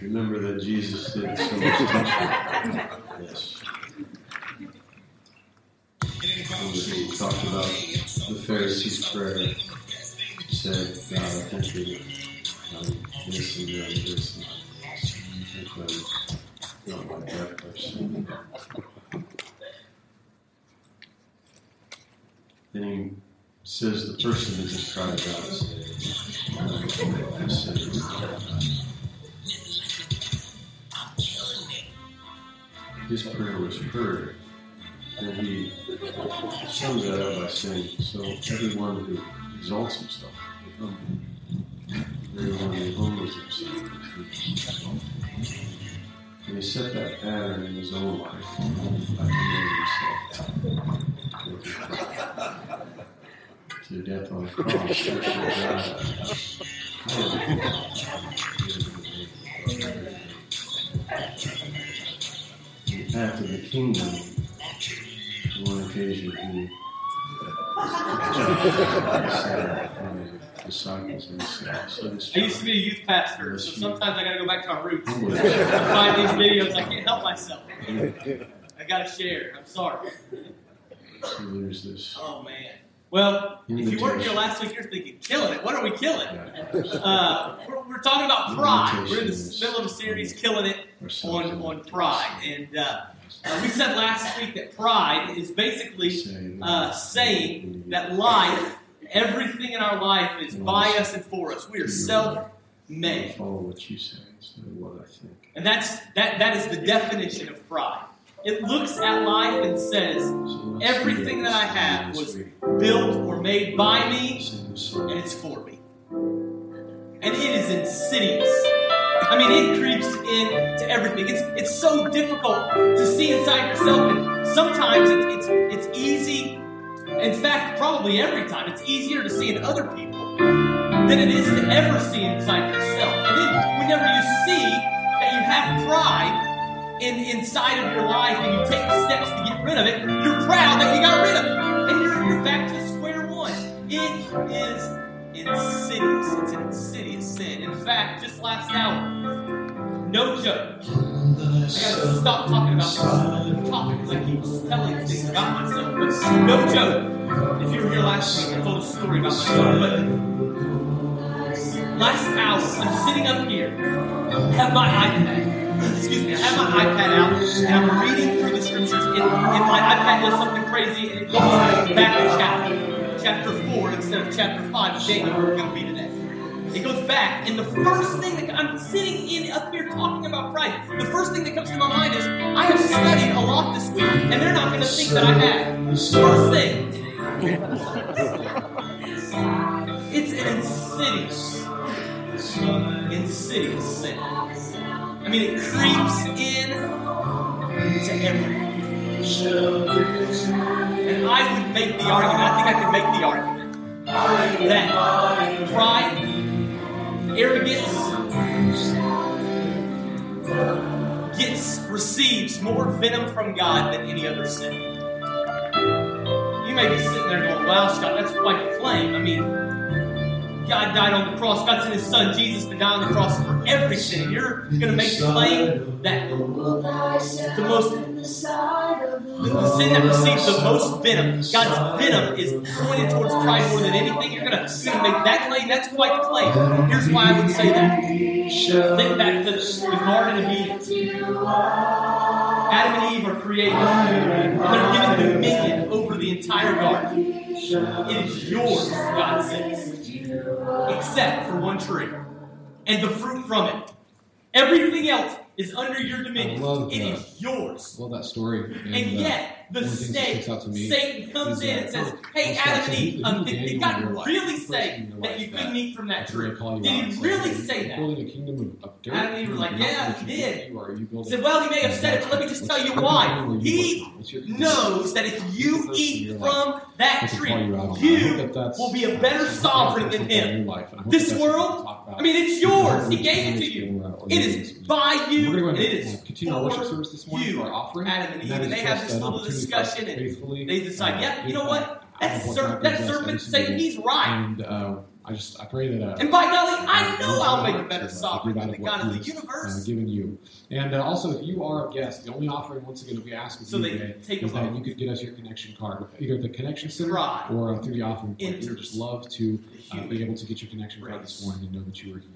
Remember that Jesus did so much teaching. Yes. He talked about the Pharisees' prayer. He said, God, I thank you. I'm um, innocent and this. And I'm not like that person. Then he says the person that just cried out said, his prayer was heard. And he sums that up by saying, So everyone who exalts himself is humble. Everyone who humbles himself And he set that pattern in his own life by humbling himself. To death on the cross path of the kingdom. On one occasion, he disciples I used to be a youth pastor, so sometimes I got to go back to my roots. find these videos, I can't help myself. I got to share. I'm sorry. So there's this. Oh man. Well, if you weren't here last week, you're thinking, killing it. What are we killing? Uh, we're, we're, talking about pride. We're in the middle of a series, killing it on, on pride. And uh, uh, we said last week that pride is basically uh, saying that life, everything in our life is by us and for us. We are self-made. Follow what you say instead of what I think. And that's that. That is the definition of pride. It looks at life and says, everything that I have was built or made by me, and it's for me. And it is insidious. I mean, it creeps into everything. It's it's so difficult to see inside yourself, and sometimes it's it's, it's easy. In fact, probably every time, it's easier to see in other people than it is to ever see inside yourself. And then, whenever you see that you have pride in, inside of your life and you take steps to get rid of it, you're proud that you got rid of it. And you're, you're back to square one. It is insidious. It's an insidious sin. In fact, just last hour, no joke. I gotta stop talking about this topic because I keep telling things about myself. But no joke. If you were here last week, I told a story about myself. But last hour, I'm sitting up here, have my iPad excuse me, I have my iPad out and I'm reading through the scriptures. And, and my iPad does something crazy and it goes back to chapter, chapter 4 instead of chapter 5 of Daniel, where we're going to be today. It goes back, and the first thing that I'm sitting in up here talking about Christ, the first thing that comes to my mind is I have studied a lot this week, and they're not going to think that I have. First thing, it's an insidious, insidious sin. I mean, it creeps in to everything. And I would make the argument, I think I could make the argument, that pride, arrogance, gets receives more venom from God than any other sin. You may be sitting there going, wow, Scott, that's quite a claim. I mean, God died on the cross. God sent His Son Jesus to die on the cross for every sin. You're going to make the claim that the most the, sin that receives the most venom, God's venom is pointed towards pride more than anything. You're going to, make that claim. That's quite the claim. Here's why I would say that. Think back to the, the Garden of Eden. Adam and Eve are created. They're given dominion over the entire garden. It is yours, God says except for one tree and the fruit from it. Everything else is under your dominion. It is yours. I love that story. And, and yet, the snake, Satan comes in and says, Hey, Adam and Eve, um, did, did God really say that you couldn't eat from that tree? Did he really say that? Adam and Eve were like, Yeah, he did. He said, Well, he may have said it, but let me just tell you why. He knows that if you eat from that tree, you will be a better sovereign than him. This world, I mean, it's yours. He gave it to you. It is by you. It is continue our worship service this morning for our offering. Adam and Eve, and they have this little discussion, and they decide, yeah, you know what? That, ser- that serpent Satan, he's right. And, uh, I just I pray that. Uh, And by golly, I uh, know I'll make a better to, uh, sovereign than the God of the Uh, universe. giving you, and uh, also if you are a guest, the only offering once again that we ask of So you today is that you could get us your connection card, either the connection center or uh, through the offering. plate. We would just love to uh, be able to get your connection card this morning and know that you are here.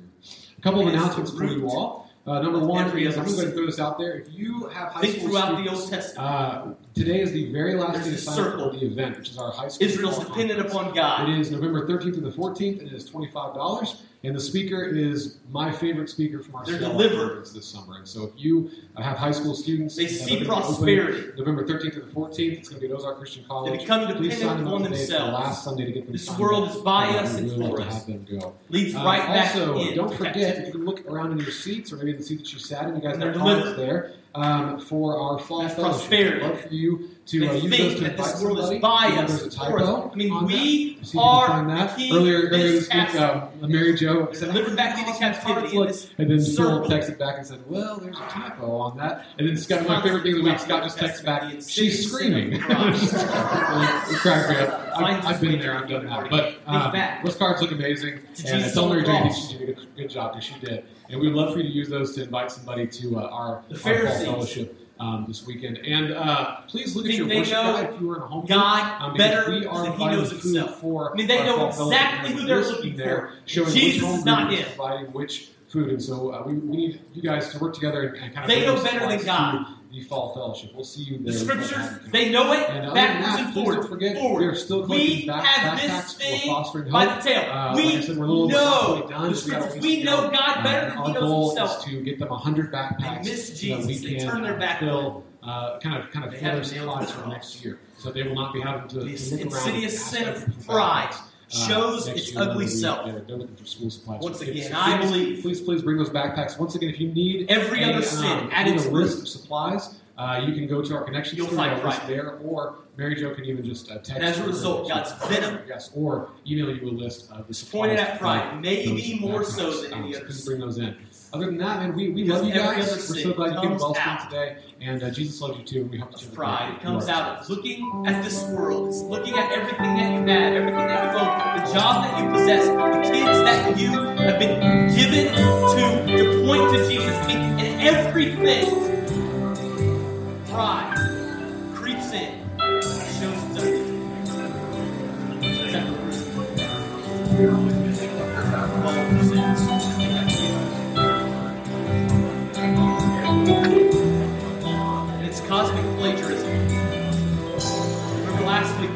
A couple of announcements for you all. Uh, number one every is I'm other going to throw this out there. If you have high Think school throughout the Old Testament. uh, today is the very last There's day to sign up for the event, which is our high school. Israel's dependent conference. upon God. It is November 13th through the 14th, and it is $25. And the speaker is my favorite speaker from our They're delivered. this summer. And so if you uh, have high school students, They see open prosperity. November 13th through the 14th, it's going to be at Ozark Christian College. They become dependent on. It's the themselves. last Sunday to get them This world up. is by Uh, us and really for us. have them go. Leads Uh, right back also, in. don't forget, you can look around in your seats or maybe in the seat that you sat in. You guys And have cards there um, for our fall That's fellowship. prosperity. I'd love for you to uh, use those to invite this world is somebody. There's a typo I mean, we that. Are find that. Earlier, earlier this week, um, Mary Jo said, delivered back into "Oh, captivity cards in look-" this And then. Phil texted back and said, "Well, there's a typo on that." And then Scott, my favorite thing of the week, Scott just texted back, "She's screaming." it cracked me up. I've, I've been there. I've done that. But uh, those cards look amazing. And I Jesus Mary the Jo I think cross. she did a good, good job because she did. And we would love for you to use those to invite somebody to uh, our, The our fall fellowship um, this weekend. And uh, please look at your worship guide if you were in a home God um, better we are than he knows food himself. for I mean, they know exactly who they're looking there, for. showing Jesus which is not group him. providing which food. And so uh, we, we need you guys to work together and, kind of They know better than God. to The fall fellowship. We'll see you there. The scriptures, they know it And backwards and forwards. don't forget, forward. we are still We back, have this thing by the tail. Uh, we like said, we're a little know done, the so we got a scriptures. ways We know go. God Uh, better than our He knows goal Himself. is to get them 100 backpacks They miss so we Jesus. They can turn their uh, back fill, uh, kind of, kind of They fill their haven't nailed supplies the for next year. So they will not be having to, to This look around. insidious sin of pride backpacks, uh, shows next its ugly self. They're, they're looking school supplies. Once again, So I please, believe Please, please bring those backpacks. Once again, if you need every a, other sin um, at its list of supplies. Uh, you can go to our connection You'll find list there, or Mary Jo can even just uh, text. And as a result, God's venom Yes, or email you a list of the supplies. pointed at pride, maybe more so than Um, any other please bring those in. Other than that, man, we, we Because love you guys. We're so glad you came to Wellspring today, and uh, Jesus loves you too, and we hope that you have a great Pride comes out of looking at this world. It's looking at everything that you have, everything that you own, the job that you possess, the kids that you have been given to, to point to Jesus in everything. Pride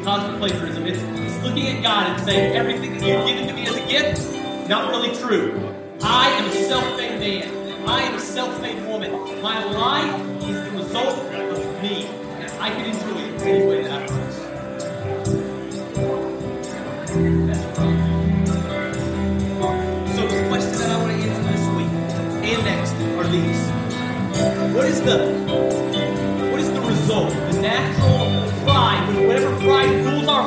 cosmic plagiarism. It's, it's looking at God and saying, everything that you've given to me as a gift, not really true. I am a self-made man. I am a self-made woman. My life is the result of me. And I can enjoy it any way that I want. That's right. So the question that I want to answer this week and next are these. What is the what is the result? The natural pride, whatever pride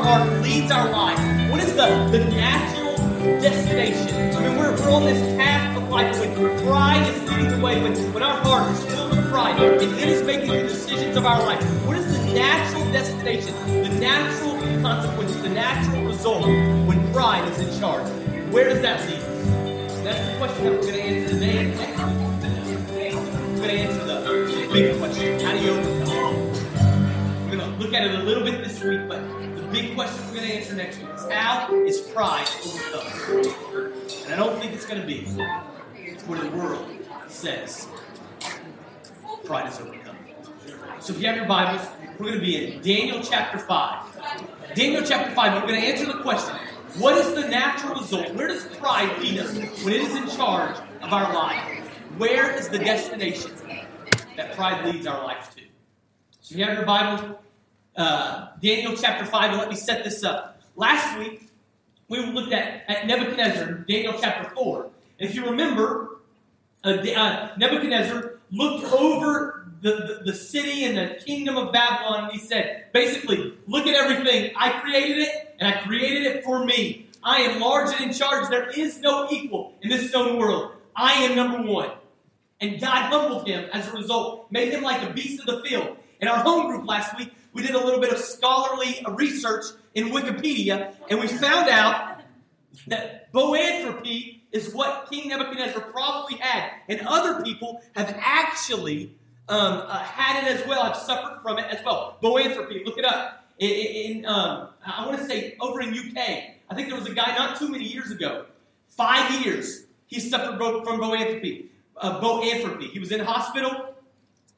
our heart, leads our life. What is the, the natural destination? I mean, we're, we're on this path of life when pride is leading the way, when, when our heart is filled with pride, and it is making the decisions of our life. What is the natural destination, the natural consequence, the natural result when pride is in charge? Where does that lead us? That's the question that we're going to answer today. We're going to answer the big question how do you overcome? We're going to look at it a little bit this week, but big question we're going to answer next week is how is pride overcome? And I don't think it's going to be what the world says pride is overcome. So if you have your Bibles, we're going to be in Daniel chapter 5. Daniel chapter 5, we're going to answer the question what is the natural result? Where does pride lead us when it is in charge of our life? Where is the destination that pride leads our life to? So if you have your Bible, uh, Daniel chapter 5, and let me set this up. Last week, we looked at, at Nebuchadnezzar, Daniel chapter 4. If you remember, uh, uh, Nebuchadnezzar looked over the, the, the city and the kingdom of Babylon, and he said, basically, look at everything. I created it, and I created it for me. I am large and in charge. There is no equal in this known world. I am number one. And God humbled him as a result, made him like a beast of the field. In our home group last week, we did a little bit of scholarly research in Wikipedia, and we found out that boanthropy is what King Nebuchadnezzar probably had, and other people have actually um, uh, had it as well. I've suffered from it as well. Boanthropy, look it up. In, in um, I want to say over in UK, I think there was a guy not too many years ago, five years, he suffered from boanthropy. Uh, boanthropy. He was in hospital.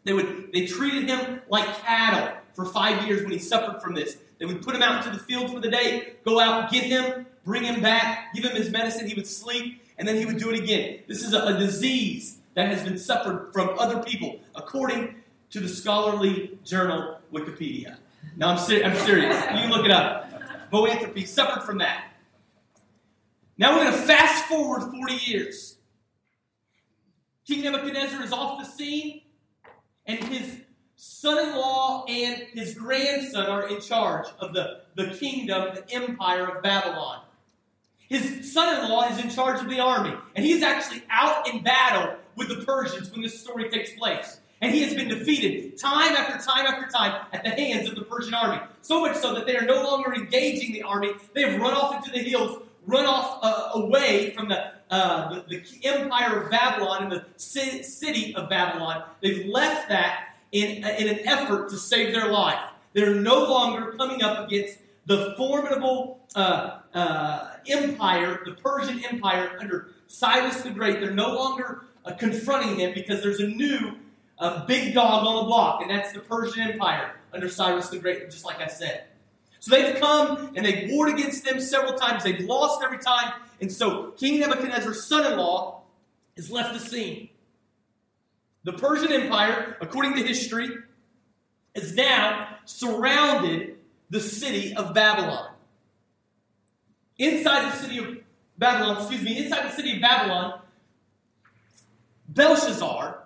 They would they treated him like cattle for five years when he suffered from this. They would put him out into the field for the day, go out, get him, bring him back, give him his medicine. He would sleep, and then he would do it again. This is a, a disease that has been suffered from other people, according to the scholarly journal Wikipedia. Now, I'm, ser- I'm serious. You look it up. Boanthropy suffered from that. Now we're going to fast forward 40 years. King Nebuchadnezzar is off the scene, and his son in law and his grandson are in charge of the, the kingdom, the empire of Babylon. His son in law is in charge of the army, and he's actually out in battle with the Persians when this story takes place. And he has been defeated time after time after time at the hands of the Persian army. So much so that they are no longer engaging the army. They have run off into the hills, run off uh, away from the, uh, the, the, empire of Babylon and the city of Babylon. They've left that in, in an effort to save their life. They're no longer coming up against the formidable uh, uh, empire, the Persian Empire under Cyrus the Great. They're no longer uh, confronting him because there's a new uh, big dog on the block, and that's the Persian Empire under Cyrus the Great, just like I said. So they've come and they've warred against them several times. They've lost every time. And so King Nebuchadnezzar's son in law has left the scene. The Persian Empire, according to history, has now surrounded the city of Babylon. Inside the city of Babylon, excuse me, inside the city of Babylon, Belshazzar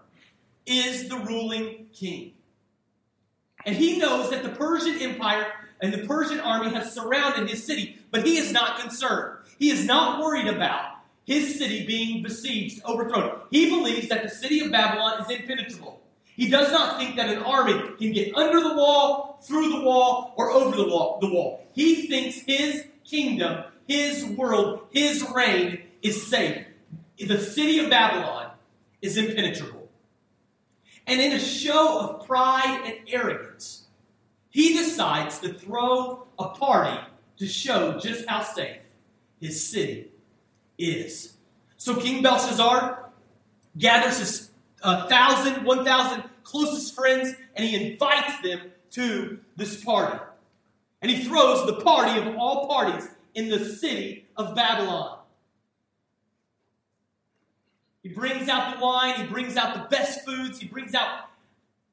is the ruling king. And he knows that the Persian Empire and the Persian army has surrounded his city, but he is not concerned. He is not worried about his city being besieged, overthrown. He believes that the city of Babylon is impenetrable. He does not think that an army can get under the wall, through the wall, or over the wall. The wall. He thinks his kingdom, his world, his reign is safe. The city of Babylon is impenetrable. And in a show of pride and arrogance, he decides to throw a party to show just how safe his city is. So King Belshazzar gathers his thousand, one thousand closest friends, and he invites them to this party. And he throws the party of all parties in the city of Babylon. He brings out the wine, he brings out the best foods, he brings out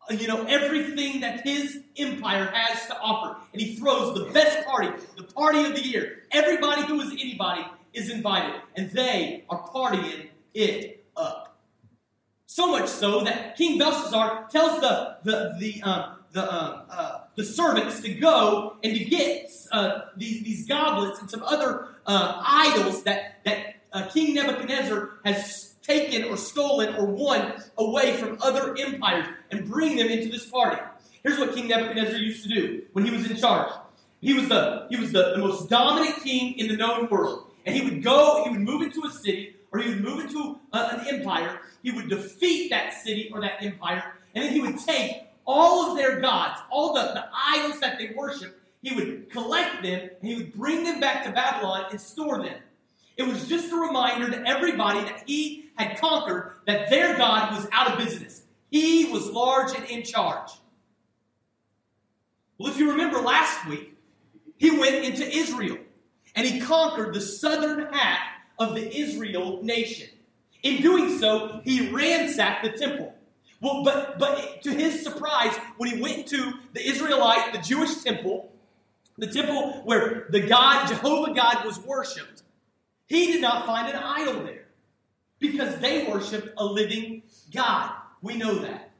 you know everything that his empire has to offer and he throws the best party the party of the year everybody who is anybody is invited, and they are partying it up. So much so that King Belshazzar tells the the the um, the uh, uh, the servants to go and to get uh, these these goblets and some other uh, idols that that uh, King Nebuchadnezzar has taken or stolen or won away from other empires and bring them into this party. Here's what King Nebuchadnezzar used to do when he was in charge. He was the he was the, the most dominant king in the known world. And he would go, he would move into a city, or he would move into a, an empire. He would defeat that city or that empire, and then he would take all of their gods, all the, the idols that they worship, he would collect them, and he would bring them back to Babylon and store them. It was just a reminder to everybody that he had conquered that their God was out of business. He was large and in charge. Well, if you remember last week, he went into Israel and he conquered the southern half of the Israel nation. In doing so, he ransacked the temple. Well, but, but to his surprise, when he went to the Israelite, the Jewish temple, the temple where the God, Jehovah God, was worshipped, he did not find an idol there because they worshiped a living God. We know that.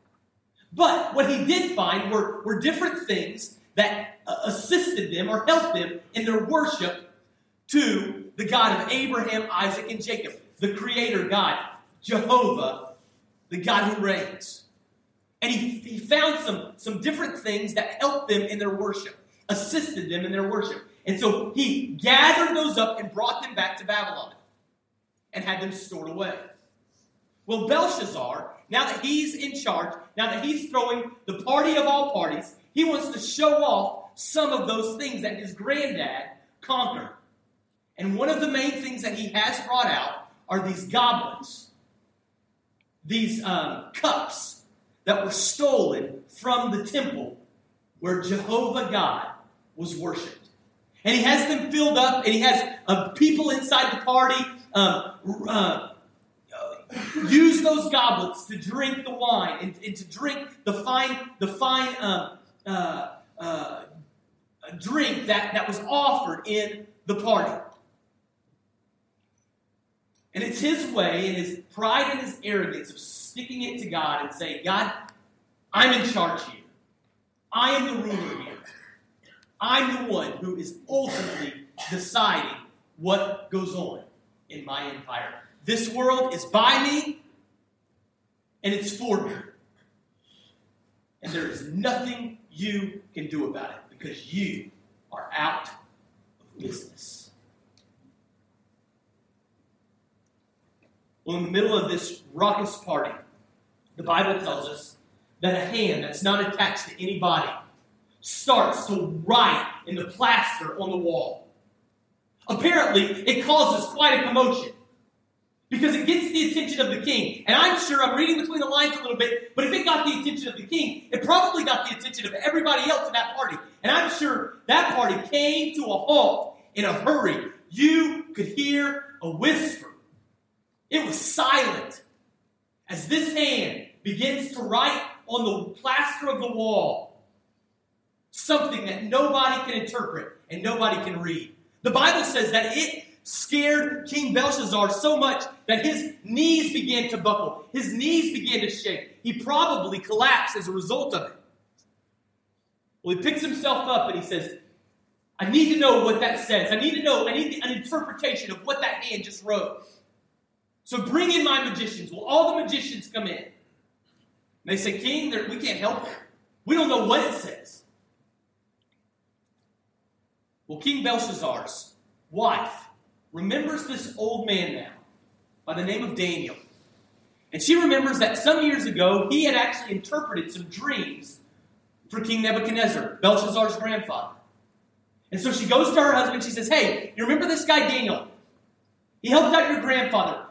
But what he did find were, were different things that uh, assisted them or helped them in their worship to the God of Abraham, Isaac, and Jacob, the Creator God, Jehovah, the God who reigns. And he, he found some, some different things that helped them in their worship, assisted them in their worship. And so he gathered those up and brought them back to Babylon and had them stored away. Well, Belshazzar, now that he's in charge, now that he's throwing the party of all parties, he wants to show off some of those things that his granddad conquered. And one of the main things that he has brought out are these goblets, these um, cups that were stolen from the temple where Jehovah God was worshipped. And he has them filled up, and he has uh, people inside the party um, uh, use those goblets to drink the wine and, and to drink the fine, the fine uh, uh, uh, drink that, that was offered in the party. And it's his way and his pride and his arrogance of sticking it to God and saying, God, I'm in charge here. I am the ruler here. I'm the one who is ultimately deciding what goes on in my empire. This world is by me and it's for me. And there is nothing you can do about it because you are out of business. Well, in the middle of this raucous party, the Bible tells us that a hand that's not attached to any body starts to write in the plaster on the wall. Apparently, it causes quite a commotion because it gets the attention of the king. And I'm sure I'm reading between the lines a little bit, but if it got the attention of the king, it probably got the attention of everybody else in that party. And I'm sure that party came to a halt in a hurry. You could hear a whisper. It was silent as this hand begins to write on the plaster of the wall something that nobody can interpret and nobody can read. The Bible says that it scared King Belshazzar so much that his knees began to buckle. His knees began to shake. He probably collapsed as a result of it. Well, he picks himself up and he says, I need to know what that says. I need to know, I need an interpretation of what that hand just wrote. So bring in my magicians. Well, all the magicians come in. And they say, King, we can't help it. We don't know what it says. Well, King Belshazzar's wife remembers this old man now by the name of Daniel. And she remembers that some years ago he had actually interpreted some dreams for King Nebuchadnezzar, Belshazzar's grandfather. And so she goes to her husband. She says, Hey, you remember this guy Daniel? He helped out your grandfather.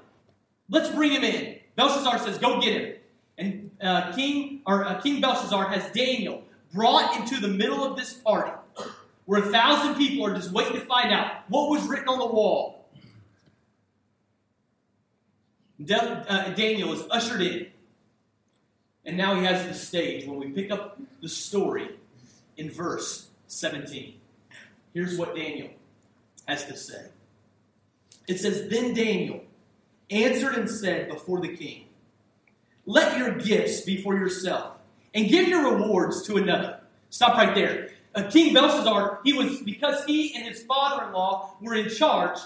Let's bring him in. Belshazzar says, Go get him. And uh, King or uh, King Belshazzar has Daniel brought into the middle of this party where a thousand people are just waiting to find out what was written on the wall. uh, Daniel is ushered in. And now he has the stage when we pick up the story in verse 17. Here's what Daniel has to say it says, Then Daniel answered and said before the king, Let your gifts be for yourself, and give your rewards to another. Stop right there uh, King Belshazzar, he was because he and his father-in-law were in charge,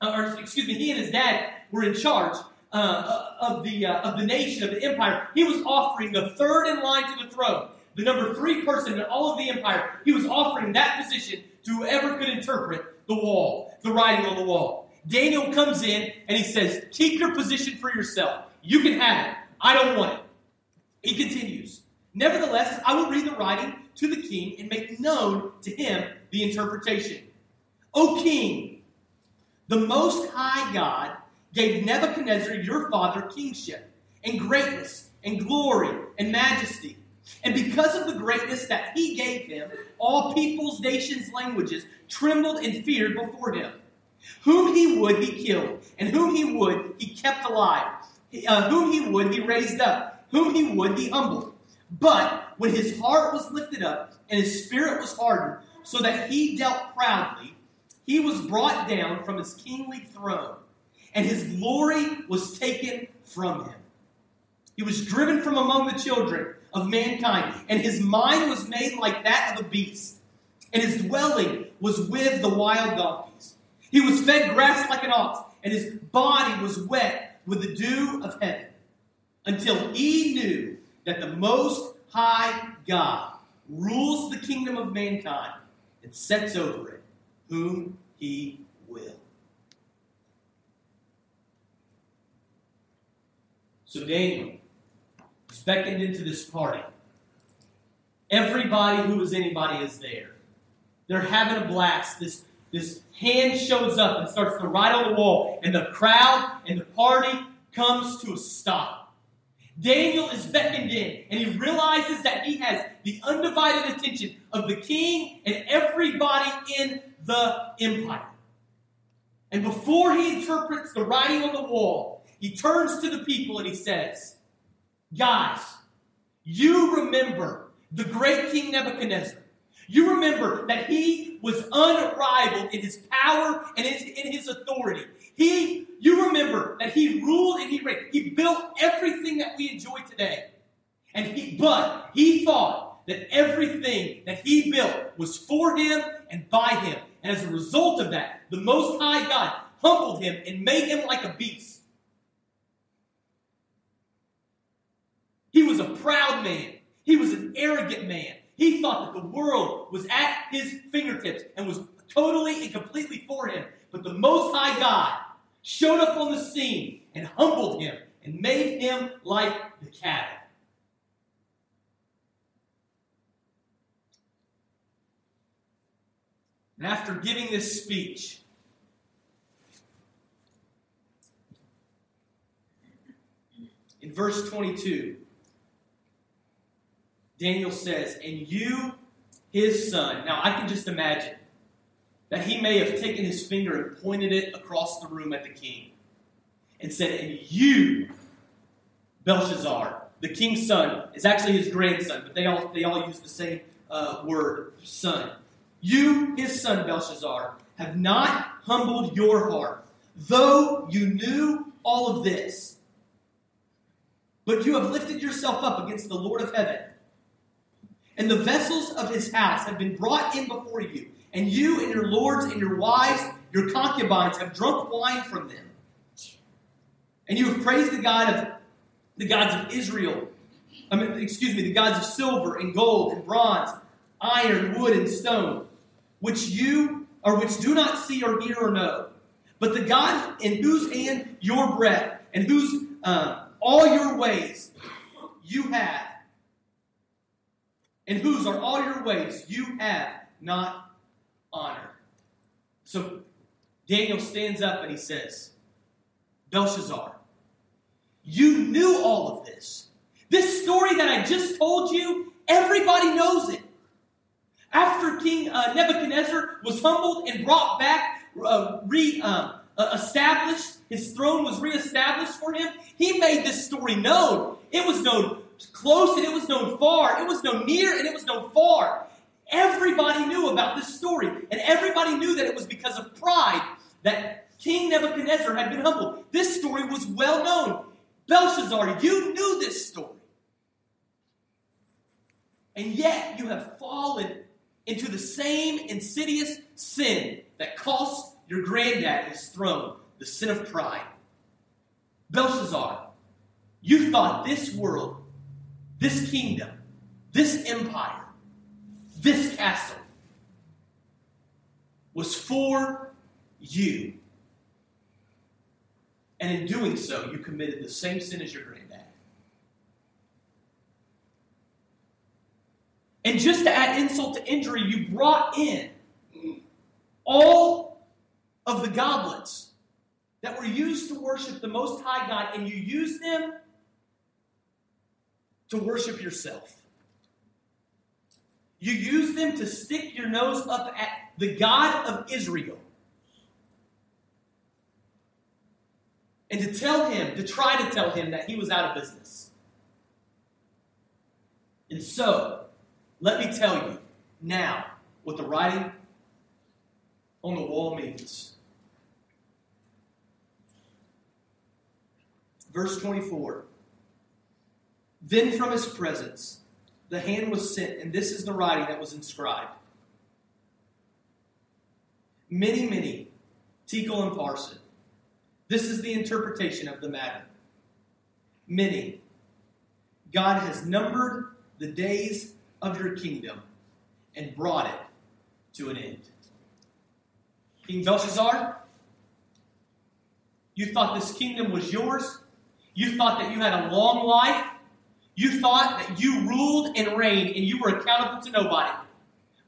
uh, or excuse me, he and his dad were in charge uh, uh of the uh, of the nation of the empire. He was offering the third in line to the throne, the number three person in all of the empire. He was offering that position to whoever could interpret the wall, the writing on the wall. Daniel comes in and he says, "Keep your position for yourself. You can have it. I don't want it." He continues. Nevertheless, I will read the writing to the king and make known to him the interpretation. O king, the Most High God gave Nebuchadnezzar your father kingship and greatness and glory and majesty. And because of the greatness that he gave him, all peoples, nations, languages trembled and feared before him. Whom he would, he killed, and whom he would, he kept alive. Uh, whom he would, he raised up. Whom he would, he humbled. But when his heart was lifted up and his spirit was hardened, so that he dealt proudly, he was brought down from his kingly throne, and his glory was taken from him. He was driven from among the children of mankind, and his mind was made like that of a beast, and his dwelling was with the wild donkeys. He was fed grass like an ox, and his body was wet with the dew of heaven, until he knew that the Most High God rules the kingdom of mankind and sets over it whom he will. So Daniel is beckoned into this party. Everybody who is anybody is there. They're having a blast. This, this hand shows up and starts to write on the wall, and the crowd and the party comes to a stop. Daniel is beckoned in, and he realizes that he has the undivided attention of the king and everybody in the empire. And before he interprets the writing on the wall, he turns to the people and he says, Guys, you remember the great King Nebuchadnezzar. You remember that he was unrivaled in his power and in his authority. He, you remember that he ruled and he reigned. He built everything that we enjoy today. And he, but he thought that everything that he built was for him and by him. And as a result of that, the Most High God humbled him and made him like a beast. He was a proud man. He was an arrogant man. He thought that the world was at his fingertips and was totally and completely for him. But the Most High God showed up on the scene and humbled him and made him like the cattle. And after giving this speech, in verse 22, Daniel says, And you, his son. Now, I can just imagine that he may have taken his finger and pointed it across the room at the king and said, And you, Belshazzar, the king's son, is actually his grandson, but they all, they all use the same uh, word, son. You, his son Belshazzar, have not humbled your heart, though you knew all of this. But you have lifted yourself up against the Lord of heaven and the vessels of his house have been brought in before you, and you and your lords and your wives, your concubines, have drunk wine from them. And you have praised the God of the gods of Israel. I mean, excuse me, the gods of silver and gold and bronze, iron, wood, and stone, which you or which do not see or hear or know. But the God in whose hand your breath and whose uh, all your ways you have and whose are all your ways you have not honored. So Daniel stands up and he says, Belshazzar, you knew all of this. This story that I just told you, everybody knows it. After King uh, Nebuchadnezzar was humbled and brought back, uh, re uh, uh established, his throne was reestablished for him, he made this story known. It was known close and it was known far. It was known near and it was known far. Everybody knew about this story, and everybody knew that it was because of pride that King Nebuchadnezzar had been humbled. This story was well known. Belshazzar, you knew this story. And yet you have fallen into the same insidious sin that cost your granddad his throne, the sin of pride. Belshazzar, you thought this world this kingdom, this empire, this castle was for you. And in doing so, you committed the same sin as your granddad. And just to add insult to injury, you brought in all of the goblets that were used to worship the Most High God, and you used them to worship yourself. You use them to stick your nose up at the God of Israel. And to tell him, to try to tell him that he was out of business. And so, let me tell you now what the writing on the wall means. Verse 24. Then from his presence the hand was sent, and this is the writing that was inscribed. Mene, mene, tekel and Parsin. This is the interpretation of the matter. Mene. God has numbered the days of your kingdom and brought it to an end. King Belshazzar, you thought this kingdom was yours. You thought that you had a long life. You thought that you ruled and reigned and you were accountable to nobody.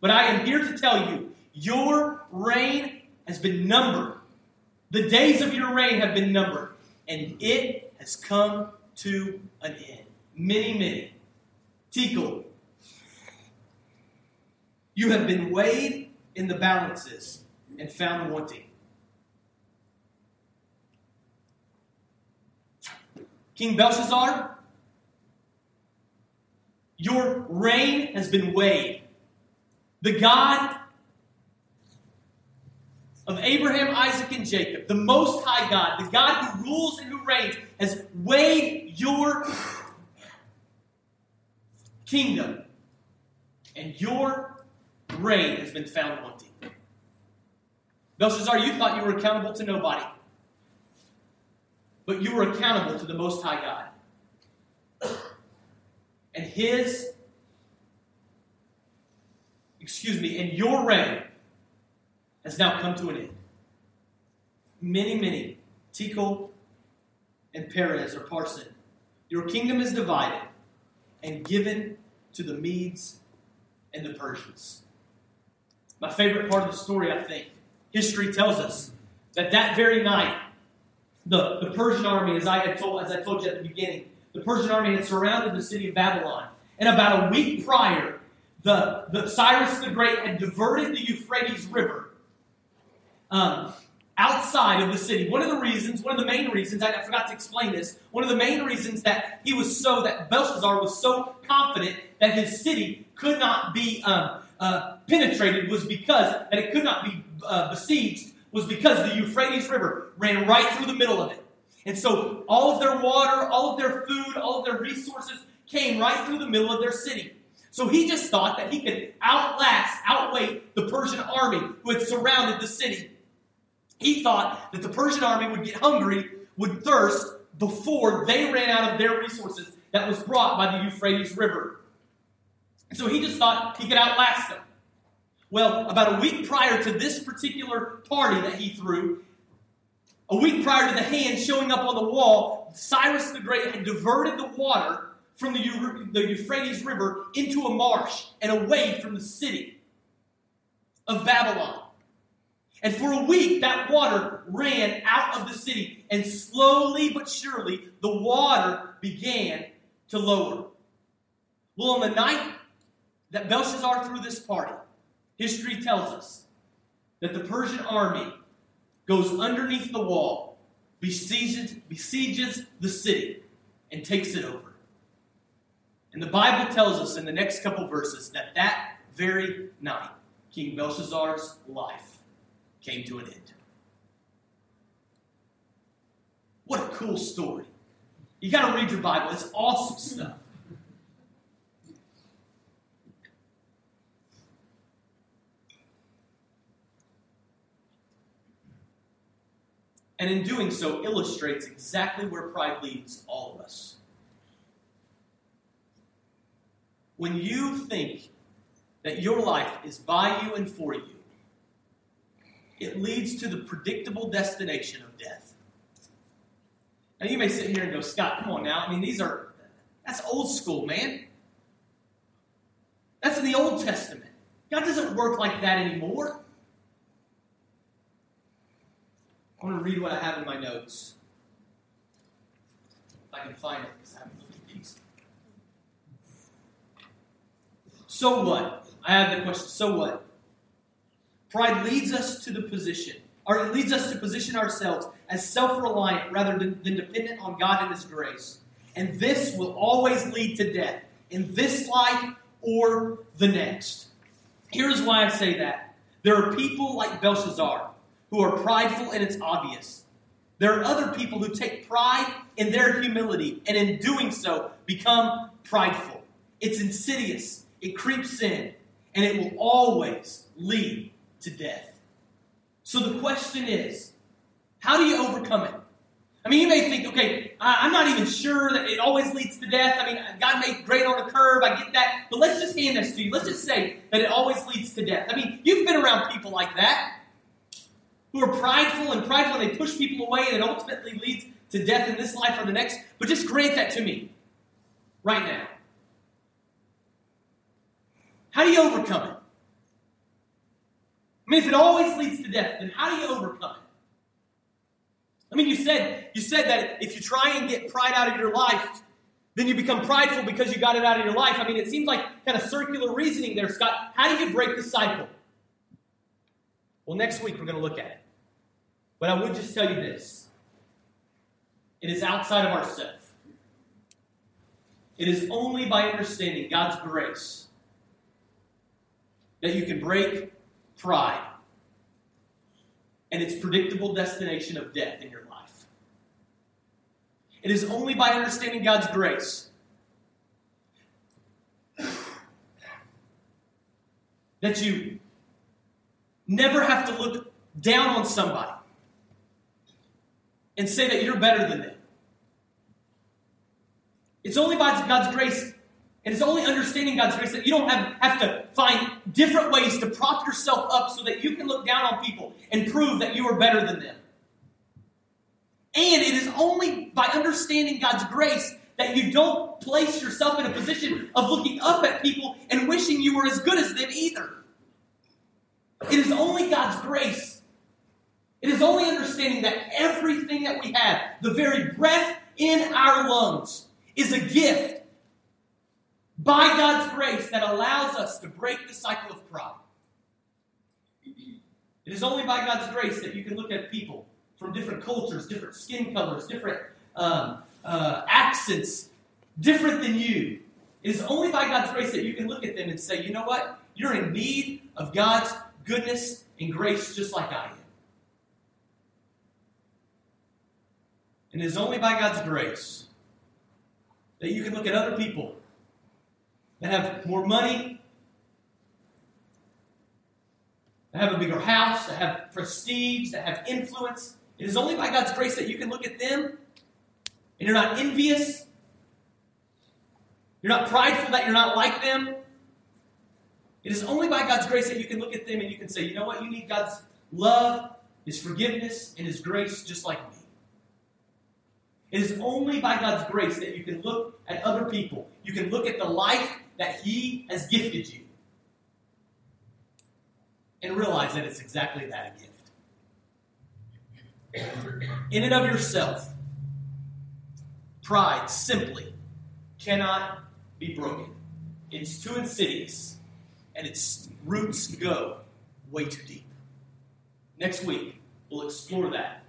But I am here to tell you, your reign has been numbered. The days of your reign have been numbered, and it has come to an end. Mene, mene. Tekel, you have been weighed in the balances and found wanting. King Belshazzar, your reign has been weighed. The God of Abraham, Isaac, and Jacob, the Most High God, the God who rules and who reigns, has weighed your kingdom, and your reign has been found wanting. Belshazzar, you thought you were accountable to nobody, but you were accountable to the Most High God. And His, excuse me, and your reign has now come to an end. Mene, mene, Tekel and Peres or Parsin, your kingdom is divided and given to the Medes and the Persians. My favorite part of the story, I think, history tells us that that very night, the, the Persian army, as I had told, as I told you at the beginning, the Persian army had surrounded the city of Babylon. And about a week prior, the, the Cyrus the Great had diverted the Euphrates River um, outside of the city. One of the reasons, one of the main reasons, I, forgot to explain this, one of the main reasons that he was so, that Belshazzar was so confident that his city could not be um, uh, penetrated was because, that it could not be uh, besieged, was because the Euphrates River ran right through the middle of it. And so all of their water, all of their food, all of their resources came right through the middle of their city. So he just thought that he could outlast, outweigh the Persian army who had surrounded the city. He thought that the Persian army would get hungry, would thirst before they ran out of their resources that was brought by the Euphrates River. So he just thought he could outlast them. Well, about a week prior to this particular party that he threw, a week prior to the hand showing up on the wall, Cyrus the Great had diverted the water from the, Euphrates River into a marsh and away from the city of Babylon. And for a week, that water ran out of the city, and slowly but surely, the water began to lower. Well, on the night that Belshazzar threw this party, history tells us that the Persian army goes underneath the wall, besieges, besieges the city, and takes it over. And the Bible tells us in the next couple verses that that very night, King Belshazzar's life came to an end. What a cool story. You got to read your Bible, it's awesome stuff. And in doing so, illustrates exactly where pride leads all of us. When you think that your life is by you and for you, it leads to the predictable destination of death. Now, you may sit here and go, Scott, come on now. I mean, these are, that's old school, man. That's in the Old Testament. God doesn't work like that anymore. I want to read what I have in my notes. If I can find it, because I haven't looked at these. So what? I have the question, so what? Pride leads us to the position, or it leads us to position ourselves as self reliant rather than, than dependent on God and His grace. And this will always lead to death in this life or the next. Here's why I say that. There are people like Belshazzar who are prideful and it's obvious. There are other people who take pride in their humility and in doing so become prideful. It's insidious, it creeps in, and it will always lead to death. So the question is, how do you overcome it? I mean, you may think, okay, I'm not even sure that it always leads to death. I mean, God made great on the curve. I get that. But let's just hand this to you. Let's just say that it always leads to death. I mean, you've been around people like that. Who are prideful and prideful and they push people away and it ultimately leads to death in this life or the next. But just grant that to me right now. How do you overcome it? I mean, if it always leads to death, then how do you overcome it? I mean, you said you said that if you try and get pride out of your life, then you become prideful because you got it out of your life. I mean, it seems like kind of circular reasoning there, Scott. How do you break the cycle? Well, next week we're going to look at it. But I would just tell you this it is outside of ourselves. It is only by understanding God's grace that you can break pride and its predictable destination of death in your life. It is only by understanding God's grace that you never have to look down on somebody and say that you're better than them. It's only by God's grace and it's only understanding God's grace that you don't have, have to find different ways to prop yourself up so that you can look down on people and prove that you are better than them. And it is only by understanding God's grace that you don't place yourself in a position of looking up at people and wishing you were as good as them either. It is only God's grace. It is only understanding that everything that we have, the very breath in our lungs, is a gift by God's grace that allows us to break the cycle of pride. It is only by God's grace that you can look at people from different cultures, different skin colors, different um, uh, accents, different than you. It is only by God's grace that you can look at them and say, you know what? You're in need of God's goodness and grace just like I am. And it is only by God's grace that you can look at other people that have more money, that have a bigger house, that have prestige, that have influence. It is only by God's grace that you can look at them and you're not envious. You're not prideful that you're not like them. It is only by God's grace that you can look at them and you can say, you know what? You need God's love, His forgiveness, and His grace just like me. It is only by God's grace that you can look at other people. You can look at the life that He has gifted you and realize that it's exactly that gift. In and of yourself, pride simply cannot be broken. It's too insidious, and its roots go way too deep. Next week, we'll explore that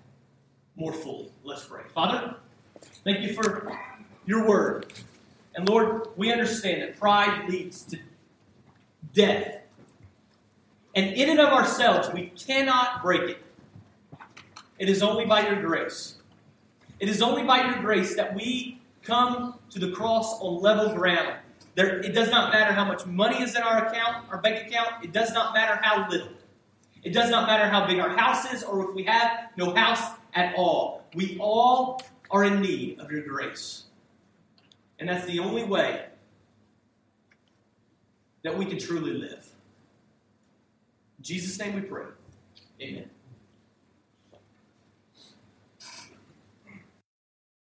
more fully. Let's pray. Father, thank you for your word. And Lord, we understand that pride leads to death. And in and of ourselves, we cannot break it. It is only by your grace. It is only by your grace that we come to the cross on level ground. There, it does not matter how much money is in our account, our bank account. It does not matter how little. It does not matter how big our house is or if we have no house at all. We all are in need of your grace. And that's the only way that we can truly live. In Jesus' name we pray. Amen.